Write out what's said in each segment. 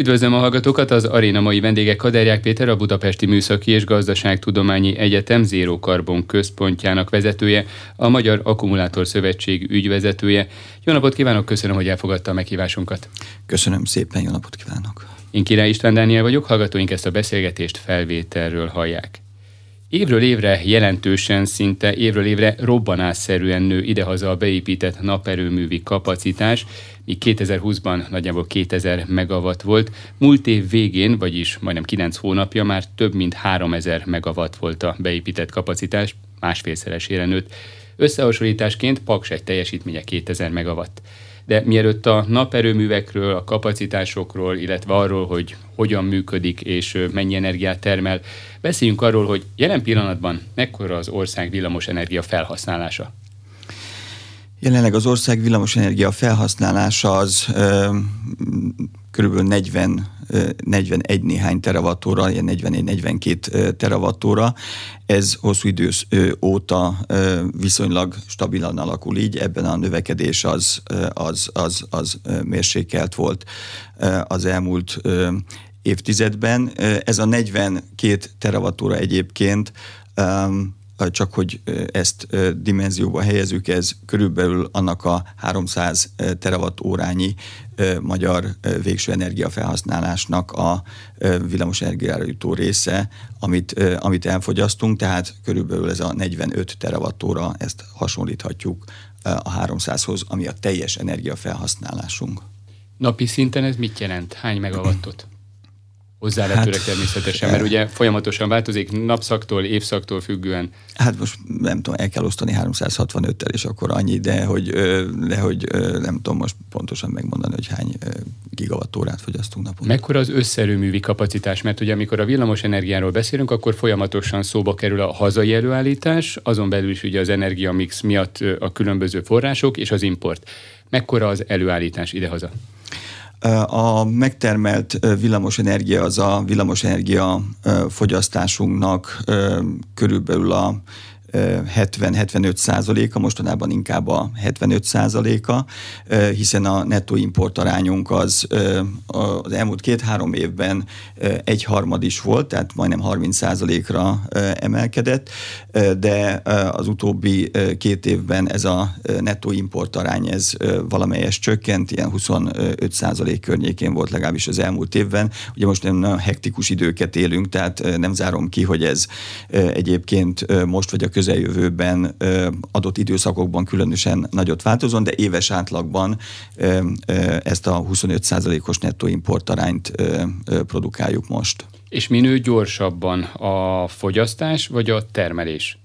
Üdvözlöm a hallgatókat, az aréna mai vendége Kaderják Péter, a Budapesti Műszaki és Gazdaságtudományi Egyetem Zero Carbon központjának vezetője, a Magyar Akkumulátor Szövetség ügyvezetője. Jó napot kívánok, köszönöm, hogy elfogadta a meghívásunkat. Köszönöm szépen, jó napot kívánok. Én Király István Dániel vagyok, hallgatóink ezt a beszélgetést felvételről hallják. Évről évre jelentősen, szinte évről évre robbanásszerűen nő idehaza a beépített naperőművi kapacitás, míg 2020-ban nagyjából 2000 megawatt volt. Múlt év végén, vagyis majdnem 9 hónapja már több mint 3000 megawatt volt a beépített kapacitás, másfélszeresére nőtt. Összehasonlításként Paks egy teljesítménye 2000 megawatt. De mielőtt a naperőművekről, a kapacitásokról, illetve arról, hogy hogyan működik és mennyi energiát termel, beszéljünk arról, hogy jelen pillanatban mekkora az ország villamosenergia felhasználása. Jelenleg az ország villamosenergia felhasználása az körülbelül 40, 41 néhány teravattóra, ilyen 41-42 teravattóra. Ez hosszú idő óta viszonylag stabilan alakul így, ebben a növekedés az, az, az, az mérsékelt volt az elmúlt évtizedben. Ez a 42 teravattóra egyébként csak hogy ezt dimenzióba helyezzük, ez körülbelül annak a 300 terawatt órányi magyar végső energiafelhasználásnak a villamos energiára jutó része, amit, amit elfogyasztunk, tehát körülbelül ez a 45 terawattóra, ezt hasonlíthatjuk a 300-hoz, ami a teljes energiafelhasználásunk. Napi szinten ez mit jelent? Hány megawattot? Hozzá hát, természetesen, mert ugye folyamatosan változik napszaktól, évszaktól függően. Hát most nem tudom, el kell osztani 365-tel, és akkor annyi, de hogy, de hogy nem tudom most pontosan megmondani, hogy hány gigawattórát fogyasztunk naponta. Mekkora az összerőművi kapacitás? Mert ugye amikor a villamos energiáról beszélünk, akkor folyamatosan szóba kerül a hazai előállítás, azon belül is ugye az energiamix miatt a különböző források és az import. Mekkora az előállítás idehaza? A megtermelt villamosenergia az a villamosenergia fogyasztásunknak körülbelül a 70-75 százaléka, mostanában inkább a 75 százaléka, hiszen a nettó import arányunk az az elmúlt két-három évben egy harmad is volt, tehát majdnem 30 százalékra emelkedett, de az utóbbi két évben ez a nettó import arány ez valamelyes csökkent, ilyen 25 százalék környékén volt legalábbis az elmúlt évben. Ugye most nem hektikus időket élünk, tehát nem zárom ki, hogy ez egyébként most vagy a közeljövőben adott időszakokban különösen nagyot változon, de éves átlagban ezt a 25%-os nettó import arányt produkáljuk most. És minő gyorsabban a fogyasztás vagy a termelés?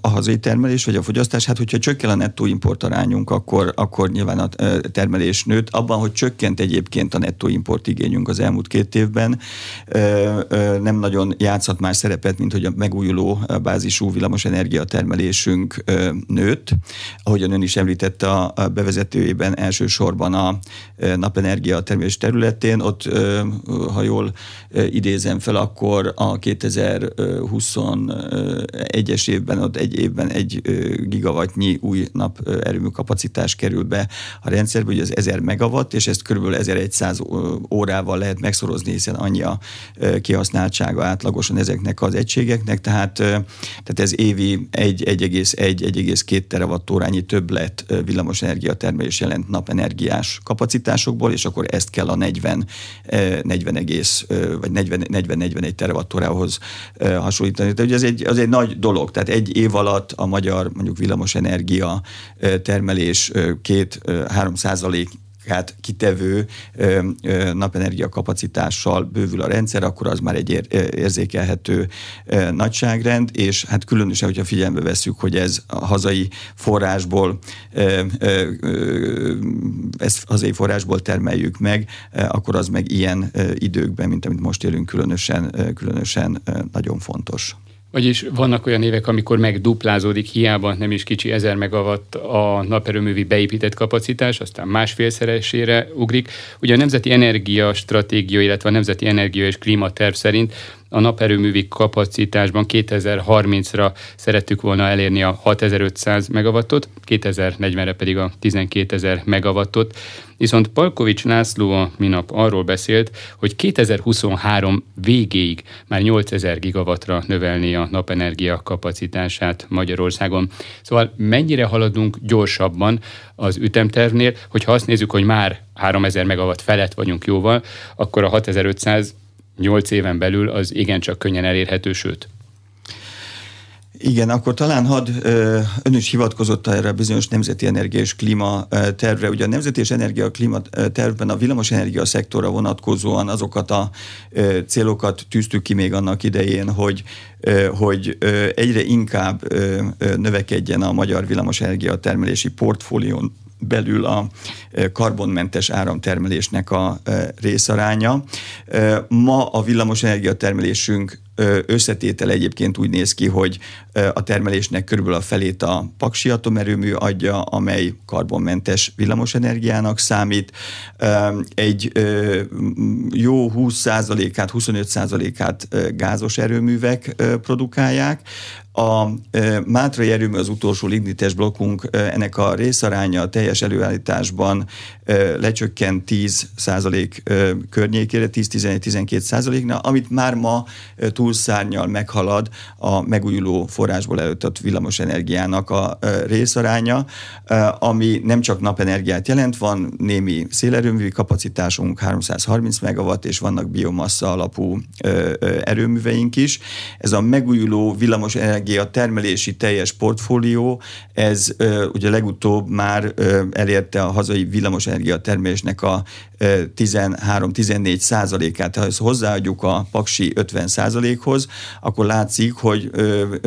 A hazai termelés vagy a fogyasztás, hát hogyha csökken a nettó import arányunk, akkor, akkor nyilván a termelés nőtt. Abban, hogy csökkent egyébként a nettó import igényünk az elmúlt két évben, nem nagyon játszhat más szerepet, mint hogy a megújuló bázisú villamos energiatermelésünk nőtt. Ahogyan ön is említette a bevezetőjében elsősorban a napenergia termelés területén, ott, ha jól idézem fel, akkor a 2020 egyes évben, ott egy évben egy gigawattnyi új nap erőmű kapacitás kerül be a rendszerbe, hogy az 1000 megawatt, és ezt kb. 1100 órával lehet megszorozni, hiszen annyi a kihasználtsága átlagosan ezeknek az egységeknek, tehát, tehát ez évi 1,1-1,2 terawattórányi többlet villamosenergia termelés jelent napenergiás kapacitásokból, és akkor ezt kell a 40, 40 egész, vagy 40-41 terawattórához hasonlítani. Tehát ugye ez egy, az egy nagy dolog, tehát egy év alatt a magyar mondjuk villamosenergia termelés két-három százalék hát kitevő napenergia kapacitással bővül a rendszer, akkor az már egy érzékelhető nagyságrend, és hát különösen, hogyha figyelembe veszük, hogy ez a hazai forrásból ezt hazai forrásból termeljük meg, akkor az meg ilyen időkben, mint amit most élünk, különösen, különösen nagyon fontos. Vagyis vannak olyan évek, amikor megduplázódik, hiába nem is kicsi 1000 megawatt a naperőművi beépített kapacitás, aztán másfélszeresére ugrik. Ugye a Nemzeti Energia Stratégia, illetve a Nemzeti Energia és Klímaterv szerint a naperőművi kapacitásban 2030-ra szerettük volna elérni a 6500 megawattot, 2040-re pedig a 12000 megawattot. Viszont Palkovics László a minap arról beszélt, hogy 2023 végéig már 8000 gigawattra növelni a napenergia kapacitását Magyarországon. Szóval mennyire haladunk gyorsabban az ütemtervnél, hogyha azt nézzük, hogy már 3000 megawatt felett vagyunk jóval, akkor a 6500 8 éven belül az igencsak könnyen elérhető, sőt igen, akkor talán hadd ön is hivatkozott erre a bizonyos nemzeti energia és klíma tervre. Ugye a nemzeti és energia klíma tervben a villamos energia szektorra vonatkozóan azokat a célokat tűztük ki még annak idején, hogy, hogy egyre inkább növekedjen a magyar villamos energia termelési portfólión belül a karbonmentes áramtermelésnek a részaránya. Ma a villamosenergia termelésünk összetétel egyébként úgy néz ki, hogy a termelésnek körülbelül a felét a paksi atomerőmű adja, amely karbonmentes villamosenergiának számít. Egy jó 20%-át, 25%-át gázos erőművek produkálják, a Mátrai erőmű az utolsó lignites blokkunk, ennek a részaránya a teljes előállításban lecsökkent 10 százalék környékére, 10-11-12 százaléknál, amit már ma túlszárnyal meghalad a megújuló forrásból előtt villamos energiának a részaránya, ami nem csak napenergiát jelent, van némi szélerőművi kapacitásunk, 330 megawatt, és vannak biomassa alapú erőműveink is. Ez a megújuló villamos energia termelési teljes portfólió, ez ugye legutóbb már elérte a hazai villamos energiatermelésnek a 13-14 százalékát. Ha ezt hozzáadjuk a paksi 50 százalékhoz, akkor látszik, hogy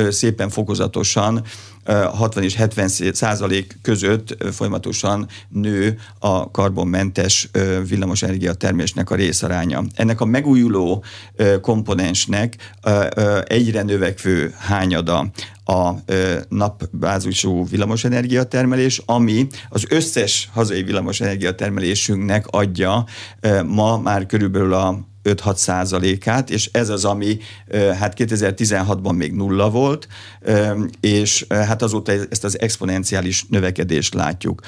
szépen fokozatosan 60 és 70 százalék között folyamatosan nő a karbonmentes villamosenergia termésnek a részaránya. Ennek a megújuló komponensnek egyre növekvő hányada a napbázisú villamosenergia termelés, ami az összes hazai villamosenergia termelésünknek adja ma már körülbelül a 5-6 százalékát, és ez az, ami hát 2016-ban még nulla volt, és hát azóta ezt az exponenciális növekedést látjuk.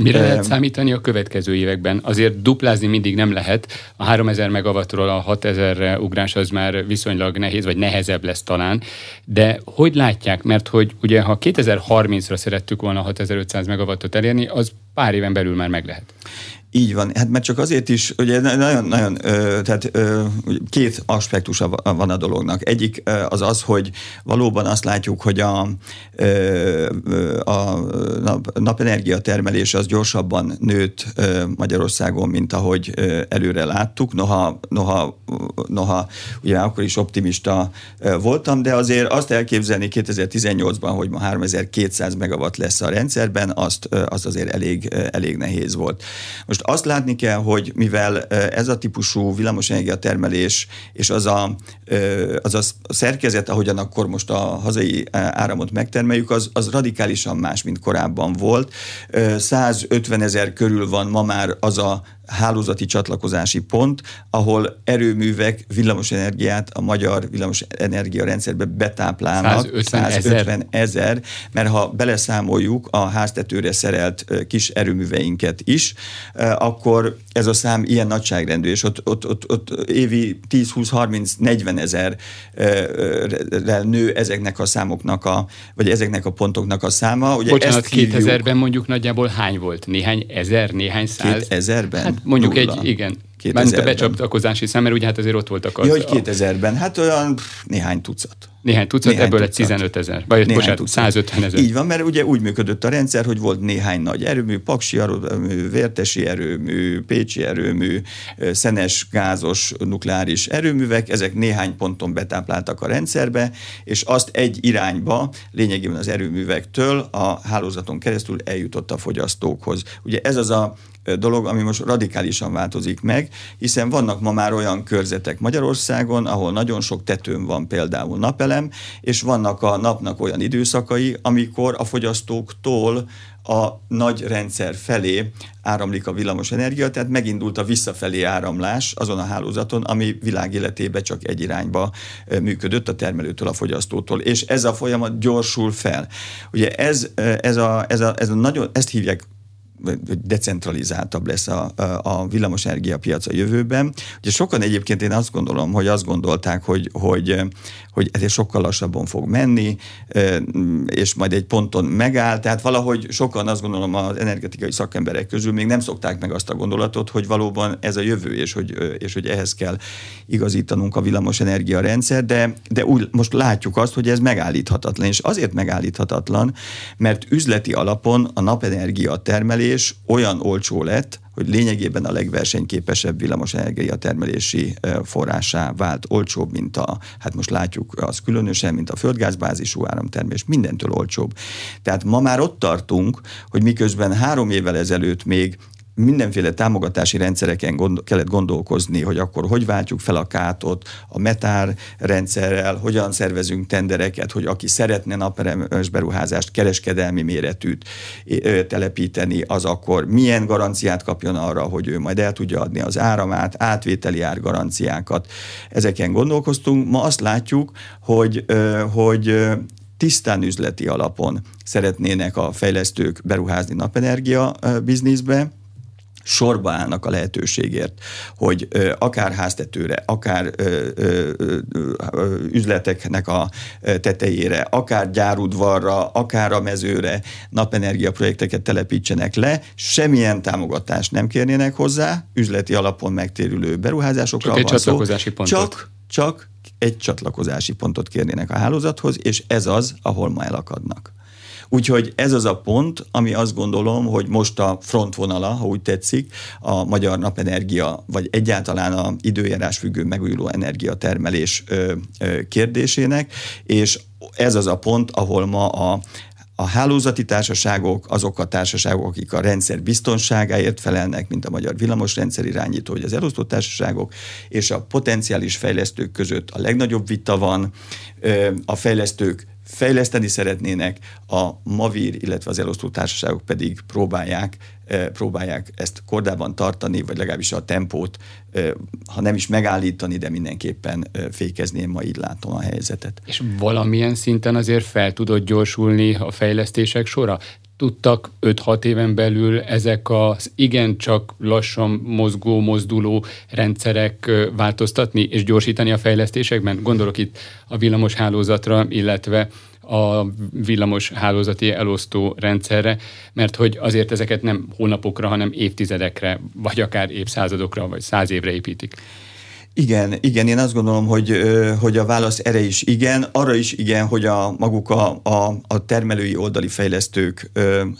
Mire lehet számítani a következő években? Azért duplázni mindig nem lehet. A 3000 megawattról a 6000-re ugrás az már viszonylag nehéz, vagy nehezebb lesz talán, de hogy látják? Mert hogy ugye ha 2030-ra szerettük volna 6500 megawattot elérni, az pár éven belül már meg lehet. Így van, hát mert csak azért is, ugye nagyon-nagyon, tehát két aspektusa van a dolognak. Egyik az az, hogy valóban azt látjuk, hogy a, a napenergia termelés az gyorsabban nőtt Magyarországon, mint ahogy előre láttuk. Noha, noha, noha ugye akkor is optimista voltam, de azért azt elképzelni 2018-ban, hogy ma 3200 megawatt lesz a rendszerben, azt, azt azért elég, elég nehéz volt. Most azt látni kell, hogy mivel ez a típusú villamosenergia termelés és az a, az a szerkezet, ahogyan akkor most a hazai áramot megtermeljük, az, az radikálisan más, mint korábban volt. 150 ezer körül van ma már az a hálózati csatlakozási pont, ahol erőművek villamosenergiát a magyar villamosenergia rendszerbe betáplálnak. 150, 150 ezer, mert ha beleszámoljuk a háztetőre szerelt kis erőműveinket is, akkor ez a szám ilyen nagyságrendű, és ott, ott, ott, ott évi 10-20-30-40 ezer nő ezeknek a számoknak a, vagy ezeknek a pontoknak a száma. Ugye Bocsánat, ezt 2000-ben mondjuk nagyjából hány volt? Néhány ezer, néhány száz? 2000-ben? Hát mondjuk egy, igen. 2000 Mármint a becsatlakozási szám, mert ugye hát azért ott voltak az... Ja, hogy 2000-ben, hát olyan néhány tucat. Néhány tucat, néhány ebből tucat. egy 15 ezer, vagy néhány bocsánat, tucat. 150 ezer. Így van, mert ugye úgy működött a rendszer, hogy volt néhány nagy erőmű, Paksi erőmű, Vértesi erőmű, Pécsi erőmű, szenes, gázos, nukleáris erőművek, ezek néhány ponton betápláltak a rendszerbe, és azt egy irányba, lényegében az erőművektől a hálózaton keresztül eljutott a fogyasztókhoz. Ugye ez az a dolog, ami most radikálisan változik meg, hiszen vannak ma már olyan körzetek Magyarországon, ahol nagyon sok tetőn van például napelem, és vannak a napnak olyan időszakai, amikor a fogyasztóktól a nagy rendszer felé áramlik a villamos energia, tehát megindult a visszafelé áramlás azon a hálózaton, ami világ életében csak egy irányba működött, a termelőtől, a fogyasztótól, és ez a folyamat gyorsul fel. Ugye ez, ez, a, ez, a, ez a nagyon, ezt hívják decentralizáltabb lesz a, a villamosenergia piac a jövőben. Ugye sokan egyébként én azt gondolom, hogy azt gondolták, hogy, hogy, hogy ez sokkal lassabban fog menni, és majd egy ponton megáll. Tehát valahogy sokan azt gondolom az energetikai szakemberek közül még nem szokták meg azt a gondolatot, hogy valóban ez a jövő, és hogy, és hogy ehhez kell igazítanunk a villamosenergia rendszer, de, de úgy most látjuk azt, hogy ez megállíthatatlan. És azért megállíthatatlan, mert üzleti alapon a napenergia termelés olyan olcsó lett, hogy lényegében a legversenyképesebb villamosenergia termelési forrásá vált olcsóbb, mint a, hát most látjuk az különösen, mint a földgázbázisú áramtermés, mindentől olcsóbb. Tehát ma már ott tartunk, hogy miközben három évvel ezelőtt még mindenféle támogatási rendszereken gond, kellett gondolkozni, hogy akkor hogy váltjuk fel a kátot a metár rendszerrel, hogyan szervezünk tendereket, hogy aki szeretne naperemes beruházást, kereskedelmi méretűt telepíteni, az akkor milyen garanciát kapjon arra, hogy ő majd el tudja adni az áramát, átvételi árgaranciákat. Ezeken gondolkoztunk. Ma azt látjuk, hogy, hogy tisztán üzleti alapon szeretnének a fejlesztők beruházni napenergia bizniszbe, sorba állnak a lehetőségért, hogy akár háztetőre, akár üzleteknek a tetejére, akár gyárudvarra, akár a mezőre napenergia projekteket telepítsenek le, semmilyen támogatást nem kérnének hozzá, üzleti alapon megtérülő beruházásokra csak egy van csatlakozási szó. pontot. Csak, csak egy csatlakozási pontot kérnének a hálózathoz, és ez az, ahol ma elakadnak. Úgyhogy ez az a pont, ami azt gondolom, hogy most a frontvonala, ha úgy tetszik, a magyar napenergia, vagy egyáltalán a időjárás függő megújuló energiatermelés kérdésének, és ez az a pont, ahol ma a, a hálózati társaságok, azok a társaságok, akik a rendszer biztonságáért felelnek, mint a Magyar Villamosrendszer irányító, vagy az elosztó társaságok, és a potenciális fejlesztők között a legnagyobb vita van. A fejlesztők fejleszteni szeretnének, a Mavir, illetve az elosztó társaságok pedig próbálják, eh, próbálják ezt kordában tartani, vagy legalábbis a tempót, eh, ha nem is megállítani, de mindenképpen eh, fékezni, én ma így látom a helyzetet. És valamilyen szinten azért fel tudott gyorsulni a fejlesztések sora? Tudtak 5-6 éven belül ezek az igencsak lassan mozgó, mozduló rendszerek változtatni és gyorsítani a fejlesztésekben? Gondolok itt a villamos hálózatra, illetve a villamos hálózati elosztó rendszerre, mert hogy azért ezeket nem hónapokra, hanem évtizedekre, vagy akár évszázadokra, vagy száz évre építik. Igen, igen, én azt gondolom, hogy, hogy a válasz erre is igen, arra is igen, hogy a maguk a, a, a termelői oldali fejlesztők,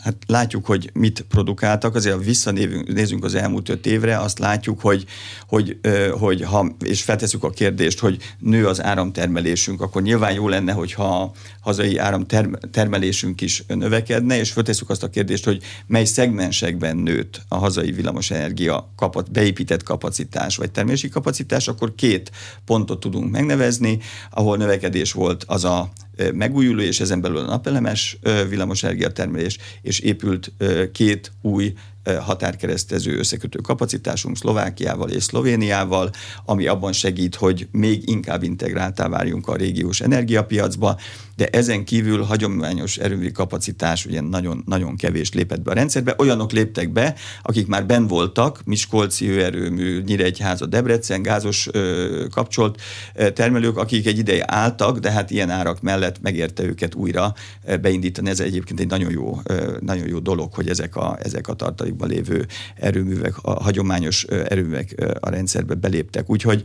hát látjuk, hogy mit produkáltak, azért ha visszanézünk az elmúlt öt évre, azt látjuk, hogy, hogy, hogy ha, és feltesszük a kérdést, hogy nő az áramtermelésünk, akkor nyilván jó lenne, hogyha a hazai áramtermelésünk is növekedne, és feltesszük azt a kérdést, hogy mely szegmensekben nőtt a hazai villamosenergia kapat, beépített kapacitás, vagy termelési kapacitás, növekedés, akkor két pontot tudunk megnevezni, ahol növekedés volt az a megújuló, és ezen belül a napelemes villamosenergia termelés, és épült két új határkeresztező összekötő kapacitásunk Szlovákiával és Szlovéniával, ami abban segít, hogy még inkább integráltá várjunk a régiós energiapiacba, de ezen kívül hagyományos erőmű kapacitás ugye nagyon, nagyon kevés lépett be a rendszerbe. Olyanok léptek be, akik már ben voltak, Miskolci hőerőmű, Nyíregyháza, Debrecen, gázos ö, kapcsolt ö, termelők, akik egy ideje álltak, de hát ilyen árak mellett megérte őket újra beindítani. Ez egyébként egy nagyon jó, ö, nagyon jó dolog, hogy ezek a, ezek a tartalékban lévő erőművek, a hagyományos erőművek a rendszerbe beléptek. Úgyhogy,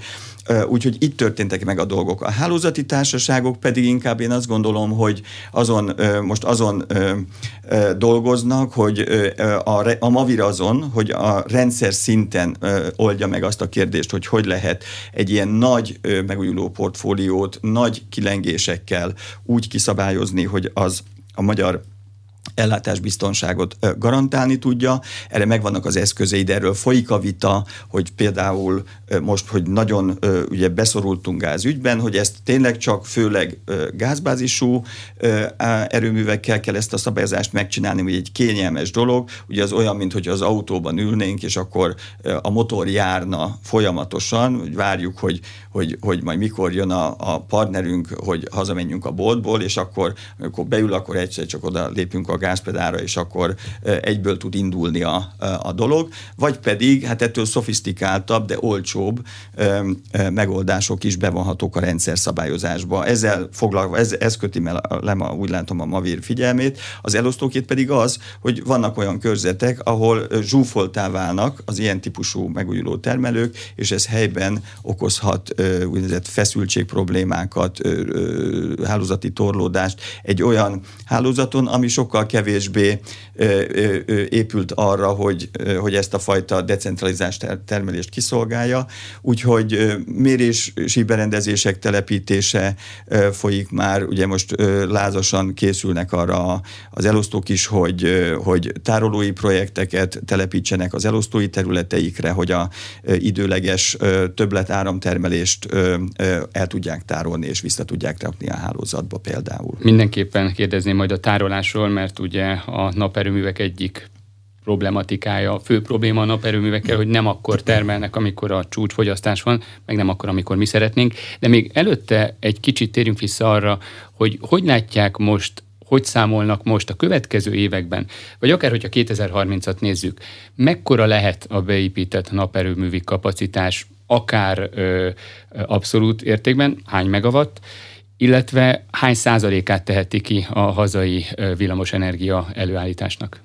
úgyhogy itt történtek meg a dolgok. A hálózati társaságok pedig inkább én azt gondolom, hogy azon, most azon dolgoznak, hogy a, a Mavir azon, hogy a rendszer szinten oldja meg azt a kérdést, hogy hogy lehet egy ilyen nagy megújuló portfóliót nagy kilengésekkel úgy kiszabályozni, hogy az a magyar ellátásbiztonságot garantálni tudja. Erre megvannak az eszközei, de erről folyik a vita, hogy például most, hogy nagyon ugye beszorultunk gázügyben, hogy ezt tényleg csak főleg gázbázisú erőművekkel kell ezt a szabályozást megcsinálni, hogy egy kényelmes dolog. Ugye az olyan, mint hogy az autóban ülnénk, és akkor a motor járna folyamatosan, hogy várjuk, hogy, hogy, hogy majd mikor jön a, a partnerünk, hogy hazamenjünk a boltból, és akkor, amikor beül, akkor egyszer csak oda lépünk a gázpedára, és akkor egyből tud indulni a, a dolog, vagy pedig, hát ettől szofisztikáltabb, de olcsóbb megoldások is bevonhatók a rendszer szabályozásba. Ezzel foglalva, ez, ez köti le, ma, úgy látom, a Mavir figyelmét. Az elosztókét pedig az, hogy vannak olyan körzetek, ahol zsúfoltá válnak az ilyen típusú megújuló termelők, és ez helyben okozhat úgynevezett feszültség problémákat, hálózati torlódást egy olyan hálózaton, ami sokkal kevésbé épült arra, hogy, hogy ezt a fajta decentralizást termelést kiszolgálja. Úgyhogy mérési berendezések telepítése folyik már, ugye most lázasan készülnek arra az elosztók is, hogy, hogy tárolói projekteket telepítsenek az elosztói területeikre, hogy a időleges többlet áramtermelést el tudják tárolni és vissza tudják rakni a hálózatba például. Mindenképpen kérdezném majd a tárolásról, mert ugye a naperőművek egyik problematikája, a fő probléma a naperőművekkel, hogy nem akkor termelnek, amikor a csúcsfogyasztás van, meg nem akkor, amikor mi szeretnénk. De még előtte egy kicsit térjünk vissza arra, hogy hogy látják most hogy számolnak most a következő években, vagy akár, hogyha 2030-at nézzük, mekkora lehet a beépített naperőművi kapacitás, akár ö, abszolút értékben, hány megawatt, illetve hány százalékát teheti ki a hazai villamosenergia előállításnak?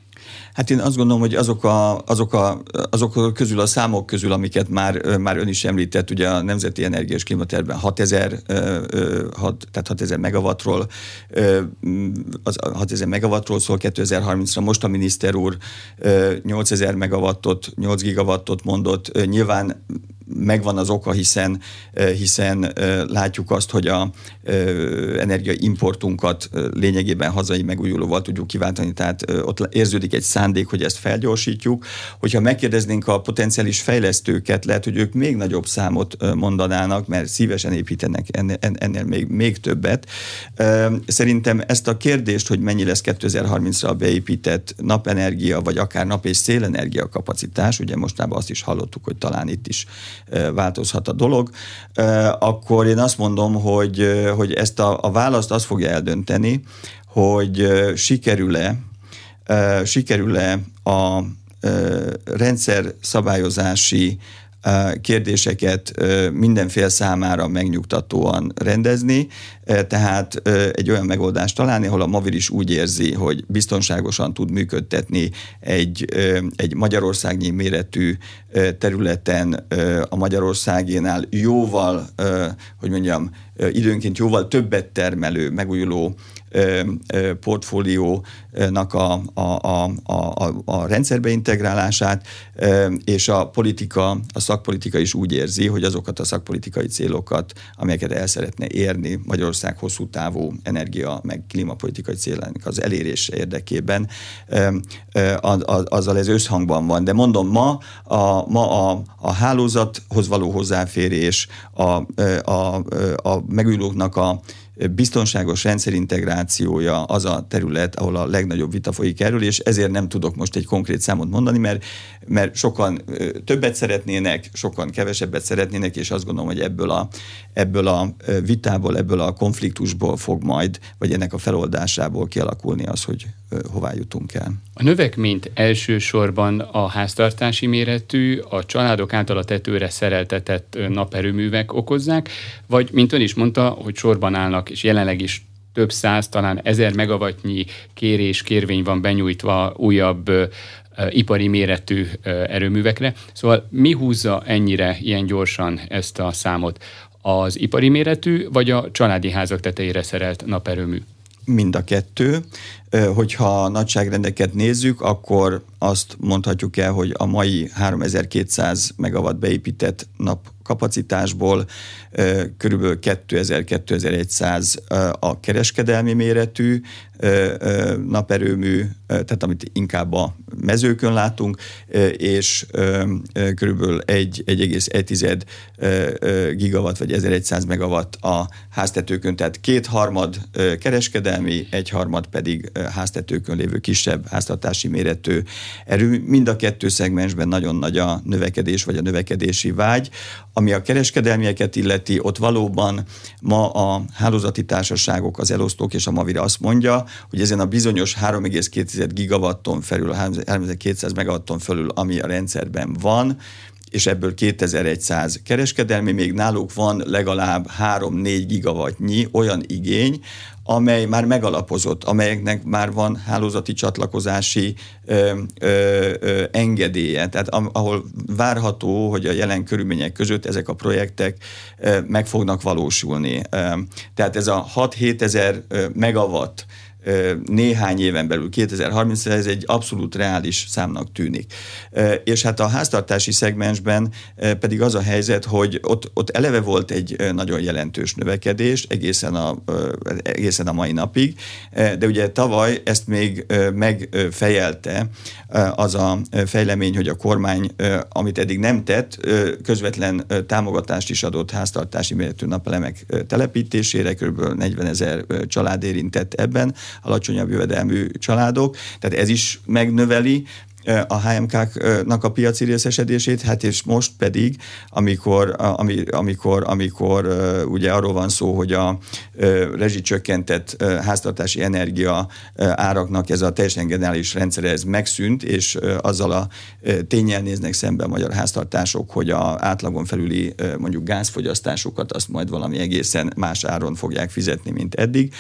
Hát én azt gondolom, hogy azok, a, azok, a, azok közül a számok közül, amiket már, már ön is említett, ugye a Nemzeti Energiás Klimatervben 6000, tehát 6000 megawattról, az 6000 megawattról szól 2030-ra, most a miniszter úr 8000 megawattot, 8 gigawattot mondott, nyilván megvan az oka, hiszen, hiszen látjuk azt, hogy a energiaimportunkat lényegében hazai megújulóval tudjuk kiváltani, tehát ott érződik egy szándék, hogy ezt felgyorsítjuk. Hogyha megkérdeznénk a potenciális fejlesztőket, lehet, hogy ők még nagyobb számot mondanának, mert szívesen építenek ennél, még, még többet. Szerintem ezt a kérdést, hogy mennyi lesz 2030-ra a beépített napenergia, vagy akár nap és szélenergia kapacitás, ugye mostában azt is hallottuk, hogy talán itt is változhat a dolog, akkor én azt mondom, hogy, hogy ezt a, a választ azt fogja eldönteni, hogy sikerül-e, sikerül-e a rendszer szabályozási kérdéseket mindenfél számára megnyugtatóan rendezni, tehát egy olyan megoldást találni, ahol a Mavir is úgy érzi, hogy biztonságosan tud működtetni egy, egy Magyarországnyi méretű területen a Magyarországénál jóval, hogy mondjam, időnként jóval többet termelő, megújuló portfóliónak a, a, a, a, a rendszerbe integrálását, és a politika, a szakpolitika is úgy érzi, hogy azokat a szakpolitikai célokat, amelyeket el szeretne érni Magyarország hosszú távú energia meg klímapolitikai célának az elérése érdekében, azzal ez összhangban van. De mondom, ma a, ma a, a hálózathoz való hozzáférés, a, a, a megújulóknak a biztonságos rendszerintegrációja az a terület, ahol a legnagyobb vita folyik erről, és ezért nem tudok most egy konkrét számot mondani, mert, mert sokan többet szeretnének, sokan kevesebbet szeretnének, és azt gondolom, hogy ebből a, ebből a vitából, ebből a konfliktusból fog majd, vagy ennek a feloldásából kialakulni az, hogy hová jutunk el. A növekményt elsősorban a háztartási méretű, a családok által a tetőre szereltetett naperőművek okozzák, vagy mint ön is mondta, hogy sorban állnak, és jelenleg is több száz, talán ezer megawattnyi kérés, kérvény van benyújtva újabb ipari méretű erőművekre. Szóval mi húzza ennyire ilyen gyorsan ezt a számot? Az ipari méretű, vagy a családi házak tetejére szerelt naperőmű? Mind a kettő. Hogyha nagyságrendeket nézzük, akkor azt mondhatjuk el, hogy a mai 3200 megawatt beépített nap kapacitásból körülbelül 2000-2100 a kereskedelmi méretű naperőmű, tehát amit inkább a mezőkön látunk, és körülbelül 1,1 gigawatt vagy 1100 megawatt a háztetőkön, tehát kétharmad kereskedelmi, egyharmad pedig háztetőkön lévő kisebb háztartási méretű erő. Mind a kettő szegmensben nagyon nagy a növekedés, vagy a növekedési vágy. Ami a kereskedelmieket illeti, ott valóban ma a hálózati társaságok, az elosztók és a Mavira azt mondja, hogy ezen a bizonyos 3,2 gigawatton felül, 3200 megawatton felül, ami a rendszerben van, és ebből 2100 kereskedelmi, még náluk van legalább 3-4 gigawattnyi olyan igény, amely már megalapozott, amelyeknek már van hálózati csatlakozási ö, ö, ö, engedélye, tehát ahol várható, hogy a jelen körülmények között ezek a projektek ö, meg fognak valósulni. Ö, tehát ez a 6-7 ezer megawatt néhány éven belül, 2030 ez egy abszolút reális számnak tűnik. És hát a háztartási szegmensben pedig az a helyzet, hogy ott, ott eleve volt egy nagyon jelentős növekedés egészen a, egészen a mai napig, de ugye tavaly ezt még megfejelte az a fejlemény, hogy a kormány, amit eddig nem tett, közvetlen támogatást is adott háztartási méretű napelemek telepítésére, kb. 40 ezer család érintett ebben, alacsonyabb jövedelmű családok, tehát ez is megnöveli a HMK-nak a piaci részesedését, hát és most pedig, amikor, ami, amikor, amikor ugye arról van szó, hogy a rezsicsökkentett háztartási energia áraknak ez a teljesen generális rendszere ez megszűnt, és azzal a tényel néznek szembe a magyar háztartások, hogy a átlagon felüli mondjuk gázfogyasztásukat azt majd valami egészen más áron fogják fizetni, mint eddig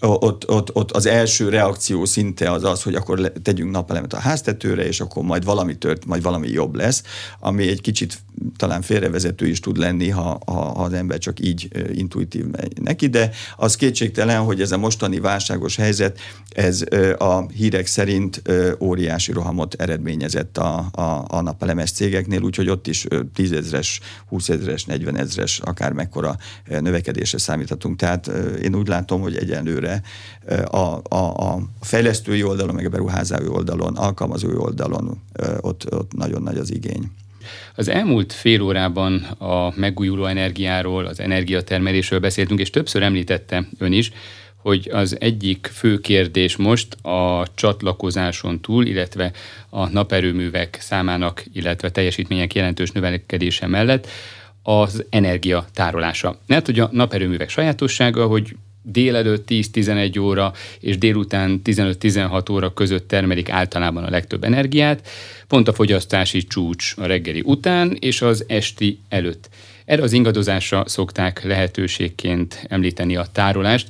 ott, ott, ott az első reakció szinte az az, hogy akkor tegyünk napelemet a háztetőre, és akkor majd valami tört, majd valami jobb lesz, ami egy kicsit talán félrevezető is tud lenni, ha, ha, ha az ember csak így intuitív megy neki, de az kétségtelen, hogy ez a mostani válságos helyzet, ez a hírek szerint óriási rohamot eredményezett a, a, a napelemes cégeknél, úgyhogy ott is tízezres, húszezres, negyvenezres, akár mekkora növekedésre számíthatunk. Tehát én úgy látom, hogy egyenlőre a, a, a fejlesztői oldalon, meg a beruházói oldalon, alkalmazói oldalon ott, ott nagyon nagy az igény. Az elmúlt fél órában a megújuló energiáról, az energiatermelésről beszéltünk, és többször említette ön is, hogy az egyik fő kérdés most a csatlakozáson túl, illetve a naperőművek számának, illetve teljesítmények jelentős növekedése mellett az energia tárolása. Mert hogy a naperőművek sajátossága, hogy délelőtt 10-11 óra és délután 15-16 óra között termelik általában a legtöbb energiát, pont a fogyasztási csúcs a reggeli után és az esti előtt. Erre az ingadozásra szokták lehetőségként említeni a tárolást.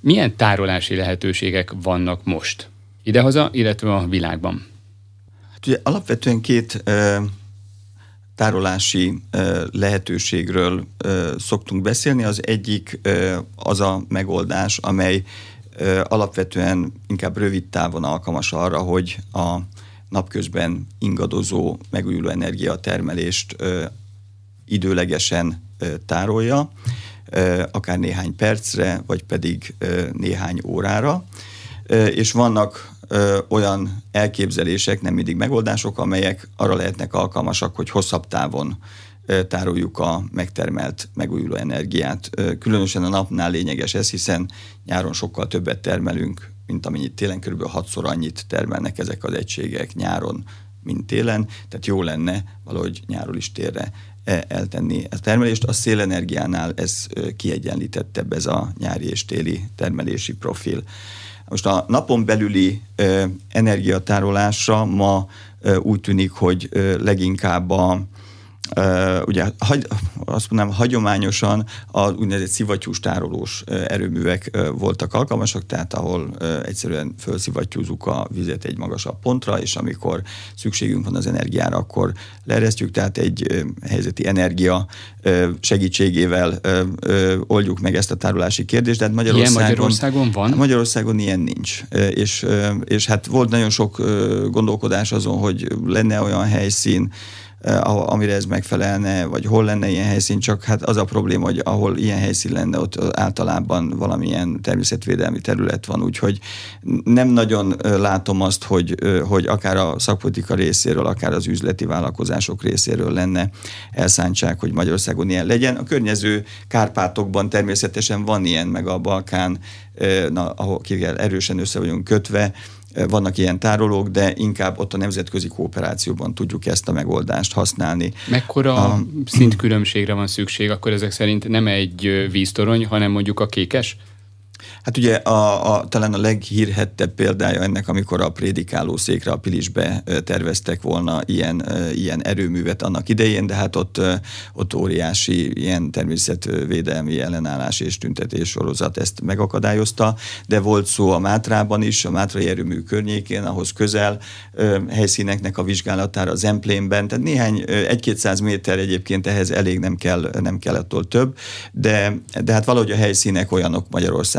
Milyen tárolási lehetőségek vannak most? Idehaza, illetve a világban? Hát ugye alapvetően két tárolási lehetőségről szoktunk beszélni. Az egyik az a megoldás, amely alapvetően inkább rövid távon alkalmas arra, hogy a napközben ingadozó megújuló energiatermelést időlegesen tárolja, akár néhány percre, vagy pedig néhány órára. És vannak ö, olyan elképzelések, nem mindig megoldások, amelyek arra lehetnek alkalmasak, hogy hosszabb távon ö, tároljuk a megtermelt megújuló energiát. Ö, különösen a napnál lényeges ez, hiszen nyáron sokkal többet termelünk, mint amennyit télen, kb. hatszor annyit termelnek ezek az egységek nyáron, mint télen, tehát jó lenne valahogy nyáról is térre eltenni a termelést. A szélenergiánál ez kiegyenlítettebb ez a nyári és téli termelési profil. Most a napon belüli energiatárolásra ma úgy tűnik, hogy leginkább a Uh, ugye hagy, azt mondanám, hagyományosan a úgynevezett szivattyús tárolós erőművek uh, voltak alkalmasak, tehát ahol uh, egyszerűen felszivattyúzzuk a vizet egy magasabb pontra, és amikor szükségünk van az energiára, akkor leeresztjük, tehát egy helyzeti energia segítségével oldjuk meg ezt a tárolási kérdést. De hát Magyarországon, ilyen Magyarországon van? Magyarországon ilyen nincs. És, és hát volt nagyon sok gondolkodás azon, hogy lenne olyan helyszín, amire ez megfelelne, vagy hol lenne ilyen helyszín, csak hát az a probléma, hogy ahol ilyen helyszín lenne, ott általában valamilyen természetvédelmi terület van, úgyhogy nem nagyon látom azt, hogy, hogy akár a szakpolitika részéről, akár az üzleti vállalkozások részéről lenne elszántság, hogy Magyarországon ilyen legyen. A környező Kárpátokban természetesen van ilyen, meg a Balkán, na, ahol erősen össze vagyunk kötve, vannak ilyen tárolók, de inkább ott a nemzetközi kooperációban tudjuk ezt a megoldást használni. Mekkora a, szintkülönbségre van szükség? Akkor ezek szerint nem egy víztorony, hanem mondjuk a kékes? Hát ugye a, a, talán a leghírhettebb példája ennek, amikor a prédikáló székre a Pilisbe terveztek volna ilyen, ilyen erőművet annak idején, de hát ott, ott óriási ilyen természetvédelmi ellenállás és tüntetés sorozat ezt megakadályozta, de volt szó a Mátrában is, a Mátrai erőmű környékén, ahhoz közel helyszíneknek a vizsgálatára az Emplénben, tehát néhány, egy-kétszáz méter egyébként ehhez elég nem kell, nem kell attól több, de, de hát valahogy a helyszínek olyanok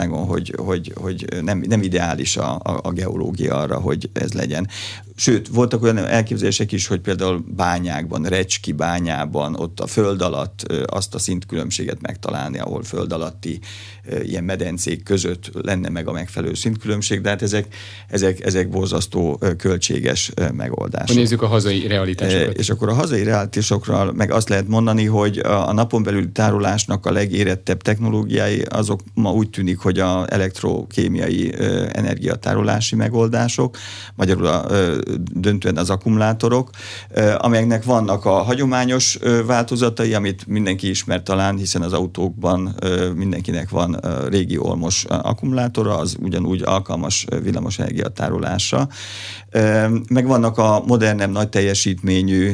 Magyarországon, hogy, hogy, hogy nem, nem ideális a, a, a geológia arra, hogy ez legyen. Sőt, voltak olyan elképzelések is, hogy például bányákban, Recski bányában, ott a föld alatt azt a szintkülönbséget megtalálni, ahol föld alatti ilyen medencék között lenne meg a megfelelő szintkülönbség, de hát ezek, ezek, ezek borzasztó költséges megoldások. Nézzük a hazai realitásokat. És akkor a hazai realitásokról meg azt lehet mondani, hogy a napon belül tárolásnak a legérettebb technológiái azok ma úgy tűnik, hogy a elektrokémiai energiatárolási megoldások, magyarul a döntően az akkumulátorok, amelyeknek vannak a hagyományos változatai, amit mindenki ismer talán, hiszen az autókban mindenkinek van régi olmos akkumulátora, az ugyanúgy alkalmas villamosenergia tárolásra. Meg vannak a modernebb, nagy teljesítményű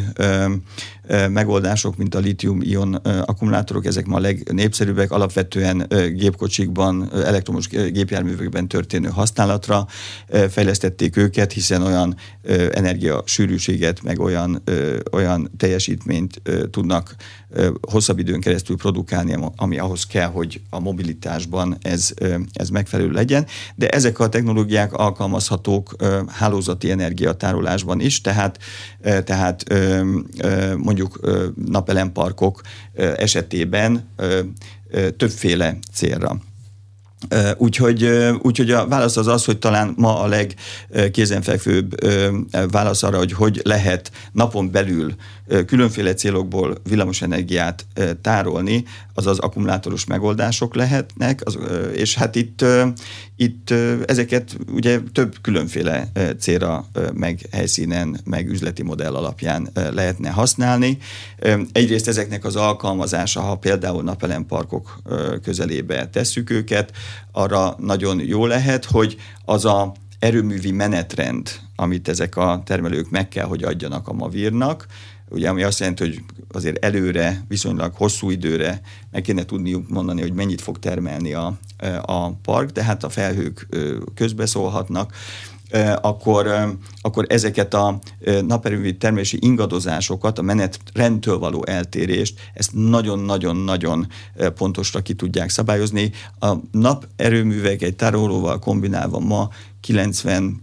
megoldások, mint a litium-ion akkumulátorok, ezek ma a legnépszerűbbek, alapvetően gépkocsikban, elektromos gépjárművekben történő használatra fejlesztették őket, hiszen olyan energiasűrűséget, meg olyan, olyan teljesítményt tudnak hosszabb időn keresztül produkálni, ami ahhoz kell, hogy a mobilitásban ez, ez megfelelő legyen. De ezek a technológiák alkalmazhatók hálózati energiatárolásban is, tehát, tehát mondjuk napelemparkok esetében többféle célra. Úgyhogy, úgyhogy a válasz az az, hogy talán ma a legkézenfekvőbb válasz arra, hogy hogy lehet napon belül különféle célokból villamosenergiát tárolni, az az akkumulátoros megoldások lehetnek, az, és hát itt, itt ezeket ugye több különféle célra, meg helyszínen, meg üzleti modell alapján lehetne használni. Egyrészt ezeknek az alkalmazása, ha például napelemparkok közelébe tesszük őket, arra nagyon jó lehet, hogy az a erőművi menetrend, amit ezek a termelők meg kell, hogy adjanak a mavírnak, ugye, ami azt jelenti, hogy azért előre, viszonylag hosszú időre meg kéne tudniuk mondani, hogy mennyit fog termelni a, a park, tehát a felhők közbeszólhatnak, akkor, akkor ezeket a naperőmű termelési ingadozásokat, a menetrendtől való eltérést, ezt nagyon-nagyon-nagyon pontosra ki tudják szabályozni. A naperőművek egy tárolóval kombinálva ma 90